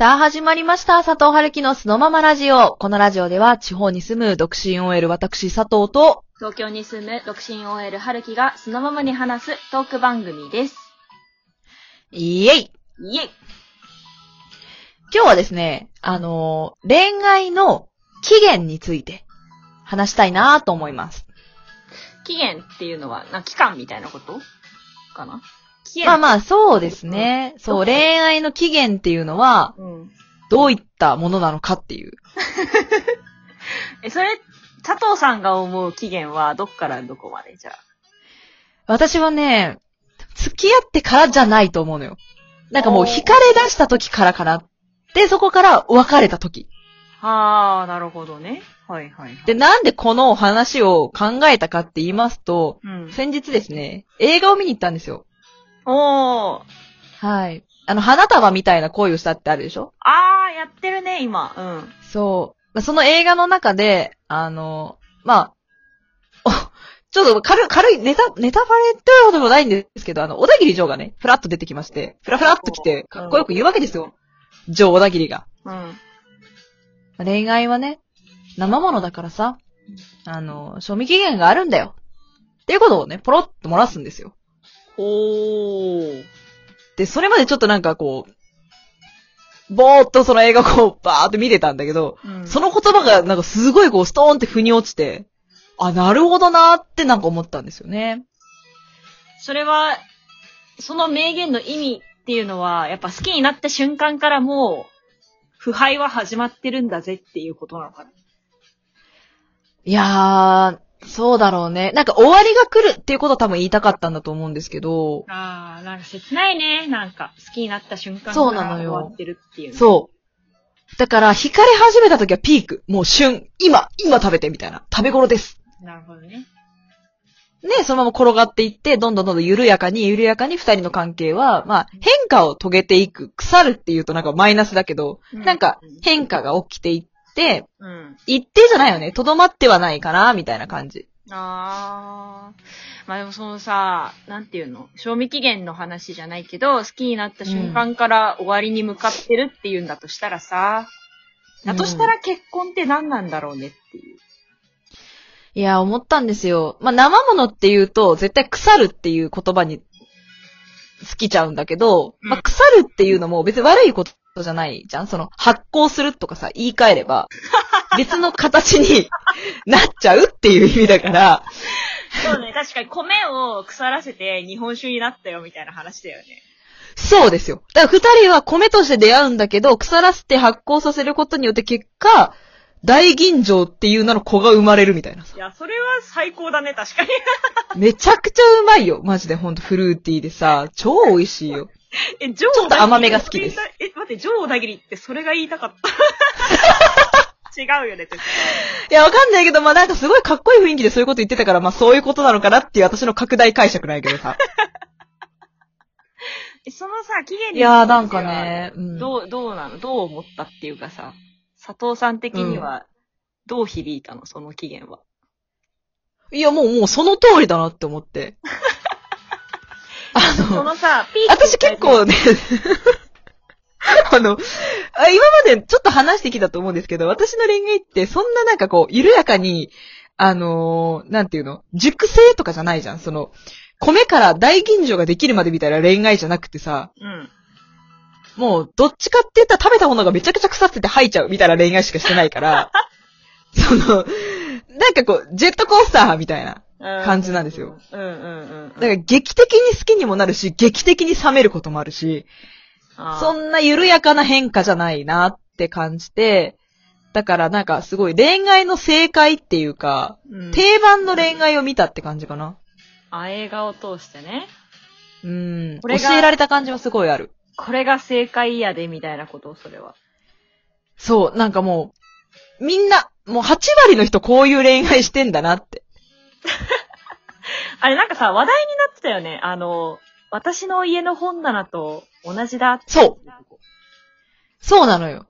さあ始まりました。佐藤春樹のそのままラジオ。このラジオでは地方に住む独身 OL 私佐藤と、東京に住む独身 OL 春樹がそのままに話すトーク番組です。イエイイエイ今日はですね、あのー恋愛の期限について話したいなと思います。期限っていうのは、な期間みたいなことかな？期限まあまあ、そうですね。そう、恋愛の期限っていうのは、うん。どういったものなのかっていう。え、それ、佐藤さんが思う期限はどっからどこまでじゃあ？私はね、付き合ってからじゃないと思うのよ。なんかもうおー惹かれ出した時からかな。で、そこから別れた時。はあ、なるほどね。はいはい、はい。で、なんでこの話を考えたかって言いますと、うん。先日ですね、映画を見に行ったんですよ。おー。はい。あの、花束みたいな恋をしたってあるでしょ？あー、やってるね、今。うん。そう。まあその映画の中で、あの、まあ、お、ちょっと軽い、軽いネタ、ネタバレっていうことでもないんですけど、あの、小田切城がね、ふらっと出てきまして、ふらふらっと来て、かっこよく言うわけですよ。城小田切が。うん。まあ恋愛はね、生ものだからさ、あの、賞味期限があるんだよ。っていうことをね、ポロッと漏らすんですよ。おー。で、それまでちょっとなんかこう、ぼーっとその映画をこう、バーって見てたんだけど、うん。その言葉がなんかすごいこう、ストーンって腑に落ちて、あ、なるほどなーってなんか思ったんですよね。それは、その名言の意味っていうのは、やっぱ好きになった瞬間からもう、腐敗は始まってるんだぜっていうことなのかな。いやー、そうだろうね。なんか終わりが来るっていうことを多分言いたかったんだと思うんですけど、ああ、なんか切ないね。なんか、好きになった瞬間そうなのよ終わってるっていう。う。そう。だから、惹かれ始めた時はピーク。もう旬。今、今食べてみたいな。食べ頃です。なるほどね。ね、そのまま転がっていって、どんどんどんどん緩やかに、緩やかに二人の関係は、まあ、変化を遂げていく。腐るっていうとなんかマイナスだけど、なんか変化が起きていって、うん。一定じゃないよね。とどまってはないかな、みたいな感じ。ああ。まあでもそのさ、なんていうの？賞味期限の話じゃないけど、好きになった瞬間から終わりに向かってるっていうんだとしたらさ、だとしたら結婚って何なんだろうねっていう。いや、思ったんですよ。まあ、生ものって言うと、絶対腐るっていう言葉に好きちゃうんだけど、まあ、腐るっていうのも別に悪いことじゃないじゃんその、発酵するとかさ、言い換えれば、別の形に なっちゃうっていう意味だから、そうね、確かに米を腐らせて日本酒になったよみたいな話だよね。そうですよ。だから二人は米として出会うんだけど、腐らせて発酵させることによって結果、大吟醸っていう名の子が生まれるみたいなさい。や、それは最高だね、確かに。めちゃくちゃうまいよ。マジでほんとフルーティーでさ、超美味しいよ。え、ジョーちょっと甘めが好きです。え、待って、ジョー小田切ってそれが言いたかった。違うよね、絶対。いや、わかんないけど、まあなんかすごいかっこいい雰囲気でそういうこと言ってたから、まあそういうことなのかなっていう私の拡大解釈ないけどさ。え、そのさ、期限いやーなんかね、うん。どう、どうなの？どう思ったっていうかさ、佐藤さん的には、どう響いたの？その期限は。いや、もうもうその通りだなって思って。あその、のさ、ピーク私結構ね、あの、あ今までちょっと話してきたと思うんですけど、私の恋愛ってそんななんかこう、緩やかに、あのーなんていうの熟成とかじゃないじゃん。その、米から大吟醸ができるまでみたいな恋愛じゃなくてさ、うん。もう、どっちかって言ったら食べたものがめちゃくちゃ腐ってて吐いちゃうみたいな恋愛しかしてないから、その、なんかこう、ジェットコースターみたいな。感じなんですよ。うんうんうん。だから劇的に好きにもなるし、劇的に冷めることもあるし、らそんな緩やかな変化じゃないなって感じて、だからなんかすごい恋愛の正解っていうか、うん、定番の恋愛を見たって感じかな。あ、映画を通してね。うん。教えられた感じはすごいある。これが正解やで、みたいなこと、それは。そう、なんかもう、みんな、もう8割の人こういう恋愛してんだなって。あれ、なんかさ、話題になってたよね。あの、私の家の本棚と同じだって。そう。そうなのよ。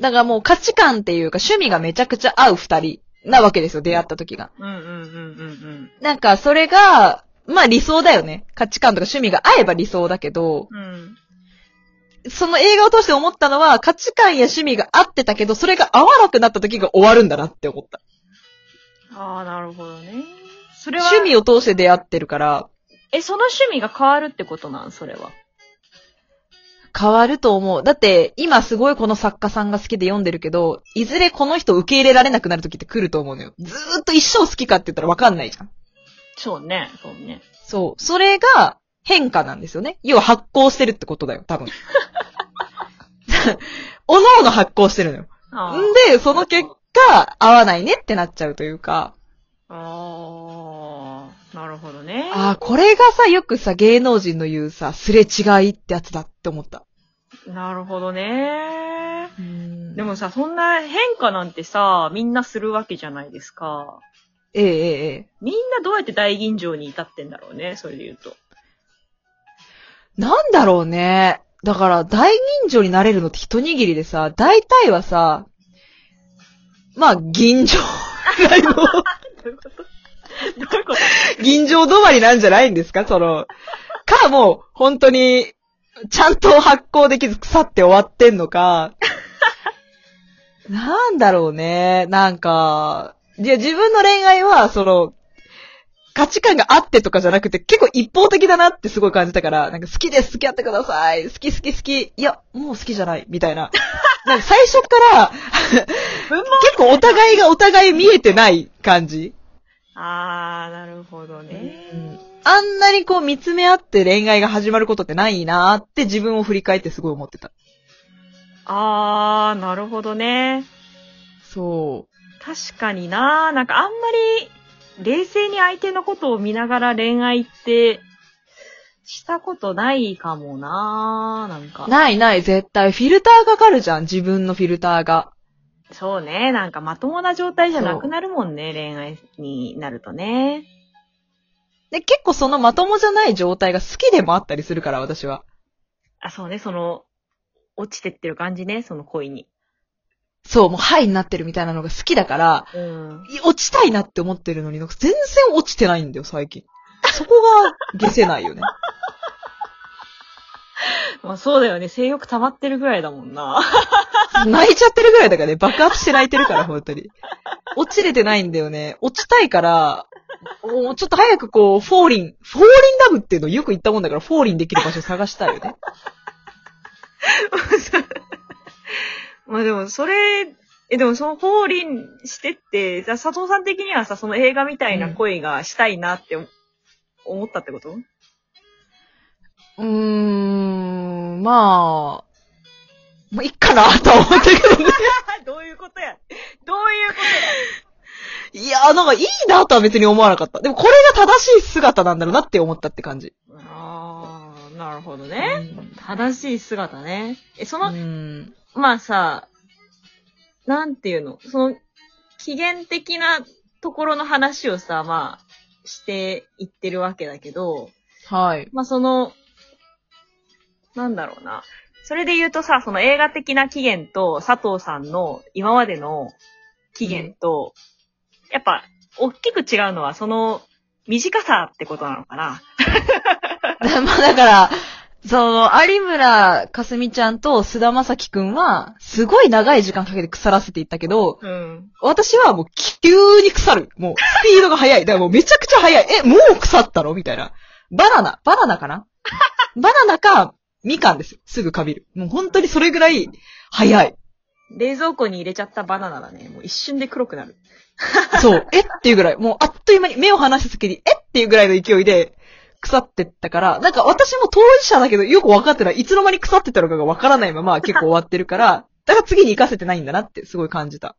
だからもう価値観っていうか趣味がめちゃくちゃ合う二人なわけですよ、出会った時が。うんうんうんうんうん。なんかそれが、まあ理想だよね。価値観とか趣味が合えば理想だけど、うん。その映画を通して思ったのは、価値観や趣味が合ってたけど、それが合わなくなった時が終わるんだなって思った。ああ、なるほどね。それは、趣味を通して出会ってるから、え、その趣味が変わるってことなん？それは。変わると思う。だって、今すごいこの作家さんが好きで読んでるけど、いずれこの人受け入れられなくなる時って来ると思うのよ。ずーっと一生好きかって言ったらわかんないじゃん。そうね、そうね。そう。それが変化なんですよね。要は発行してるってことだよ、多分。おのおの発行してるのよ。あんで、その結果、合わないねってなっちゃうというか、あー、なるほどね。ああ、これがさ、よくさ、芸能人の言うさ、すれ違いってやつだって思った。なるほどね。うんでもさ、そんな変化なんてさ、みんなするわけじゃないですか。ええええええ。みんなどうやって大吟醸に至ってんだろうね、それで言うと。なんだろうね。だから、大吟醸になれるのって一握りでさ、大体はさ、まあ、吟醸ぐらいの、どういうこと？どういうこと？吟醸止まりなんじゃないんですか？その、か、もう、本当に、ちゃんと発酵できず腐って終わってんのか、なんだろうね。なんか、いや、自分の恋愛は、その、価値観があってとかじゃなくて、結構一方的だなってすごい感じたから、なんか好きです、付き合ってください、好き好き好き、いや、もう好きじゃない、みたいな。なんか最初から、文結構お互いがお互い見えてない感じ。あー、なるほどね。あんなにこう見つめ合って恋愛が始まることってないなーって自分を振り返ってすごい思ってた。あー、なるほどね。そ確かにななんかあんまり冷静に相手のことを見ながら恋愛ってしたことないかもななんかう。。ないない、絶対。フィルターかかるじゃん、自分のフィルターが。そうね。なんかまともな状態じゃなくなるもんね、恋愛になるとね。で、結構そのまともじゃない状態が好きでもあったりするから、私は。あ、そうね、その、落ちてってる感じね、その恋に。そう、もうハイになってるみたいなのが好きだから、うん。い落ちたいなって思ってるのに、なんか全然落ちてないんだよ、最近。そこが消せないよね。まあそうだよね、性欲溜まってるぐらいだもんな。泣いちゃってるぐらいだからね、爆発して泣いてるから、本当に。落ちれてないんだよね。落ちたいから、もうちょっと早くこう、 fall in、fall in love っていうのよく言ったもんだから、 fall in できる場所探したいよね。まあでも、それ、え、でもその fall in してって、じゃあ佐藤さん的にはさ、その映画みたいな恋がしたいなって思思ったってこと、うーん、まあ、もういっかなとは思ったけどね。どういうことやどういうこといや、なんかいいなとは別に思わなかった。でもこれが正しい姿なんだろうなって思ったって感じ。やああ、なるほどね。正しい姿ね。え、その、うん。まあさ、なんていうのその、起源的なところの話をさ、まあ、していってるわけだけど、はい。まあその、なんだろうな。それで言うとさ、その映画的な起源と佐藤さんの今までの起源と、やっぱ、大きく違うのはその短さってことなのかな。まあだから、その、有村かすみちゃんと菅田将暉くんは、すごい長い時間かけて腐らせていったけど、うん。私はもう急に腐る。もう、スピードが速い。だからもうめちゃくちゃ速い。え、もう腐ったの？みたいな。バナナ。バナナかな？バナナか、みかんですよ。すぐかびる。もう本当にそれぐらい、速い。冷蔵庫に入れちゃったバナナだね。もう一瞬で黒くなる。そう。え？っていうぐらい。もうあっという間に目を離した時に、え？っていうぐらいの勢いで、腐ってったから、なんか私も当事者だけどよく分かってない。いつの間に腐ってたのかが分からないまま結構終わってるから、だから次に活かせてないんだなってすごい感じた。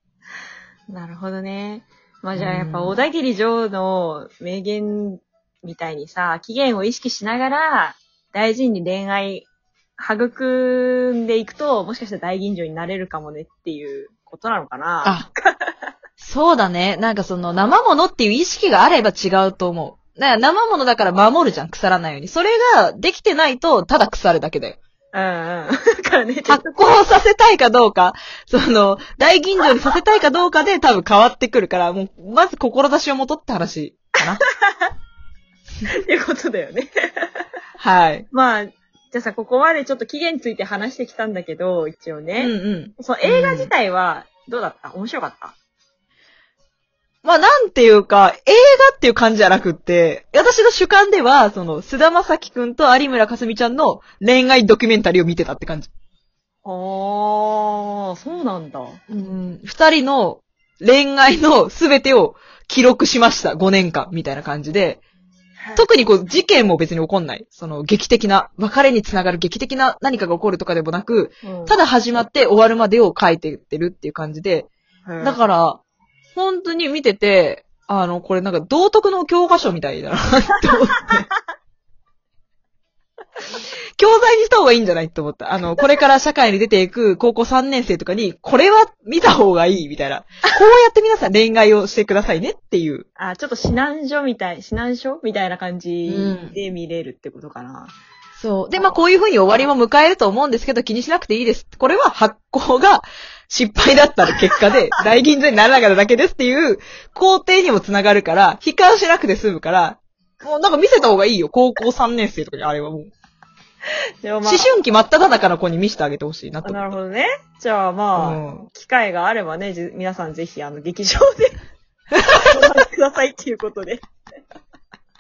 なるほどね。まあじゃあやっぱうん小田切城の名言みたいにさ、期限を意識しながら大事に恋愛育んでいくと、もしかしたら大吟醸になれるかもねっていうことなのかな。あ、そうだね。なんかその生物っていう意識があれば違うと思う。だから生物だから守るじゃん、腐らないように。それができてないと、ただ腐るだけだよ。うんうん。だからね、ちょっ発酵させたいかどうか、その、大吟醸にさせたいかどうかで多分変わってくるから、もう、まず志を持とって話かな。と っていうことだよね。はい。まあ、じゃあさ、ここまでちょっと期限について話してきたんだけど、一応うんね。うん。その映画自体は、どうだった？面白かった？まあ、なんていうか、映画っていう感じじゃなくって、私の主観では、その、菅田将暉くんと有村架純ちゃんの恋愛ドキュメンタリーを見てたって感じ。あー、そうなんだ。うん。二人の恋愛のすべてを記録しました。5年間、みたいな感じで。特にこう、事件も別に起こんない。その、劇的な、別れにつながる劇的な何かが起こるとかでもなく、うんただ始まって終わるまでを書いてってるっていう感じで、だから、本当に見てて、あの、これなんか道徳の教科書みたいだなって思って。教材にした方がいいんじゃないって思った。あの、これから社会に出ていく高校3年生とかに、これは見た方がいいみたいな。こうやって皆さん恋愛をしてくださいねっていう。あ、ちょっと指南書みたい、指南書みたいな感じで見れるってことかな。そう。で、まあこういう風に終わりも迎えると思うんですけど、気にしなくていいです。これは発行が失敗だった結果で、大吟醸にならなかっただけですっていう工程にもつながるから、悲観しなくて済むから、もうなんか見せた方がいいよ。高校3年生とかにあれはもう。でもまあ思春期真っ只中の子に見せてあげてほしいなとあ思う。なるほどね。じゃあまあ、うん機会があればね、じ皆さんぜひあの劇場でご覧くださいっていうことで。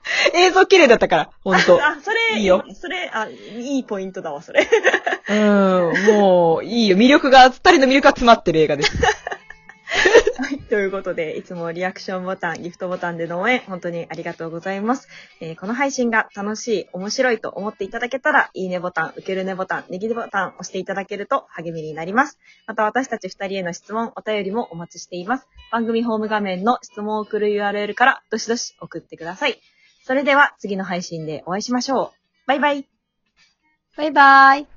映像綺麗だったから、ほんと。あ、それ、いいよそれ、あ、いいポイントだわ、それ。うん、もう、いいよ。魅力が、二人の魅力が詰まってる映画です。はい。ということで、いつもリアクションボタン、ギフトボタンでの応援、本当にありがとうございます。えーこの配信が楽しい、面白いと思っていただけたら、いいねボタン、受けるねボタン、ネギボタン押していただけると励みになります。また私たち二人への質問、お便りもお待ちしています。番組ホーム画面の質問を送る URL から、どしどし送ってください。それでは次の配信でお会いしましょう。バイバイ。バイバイ。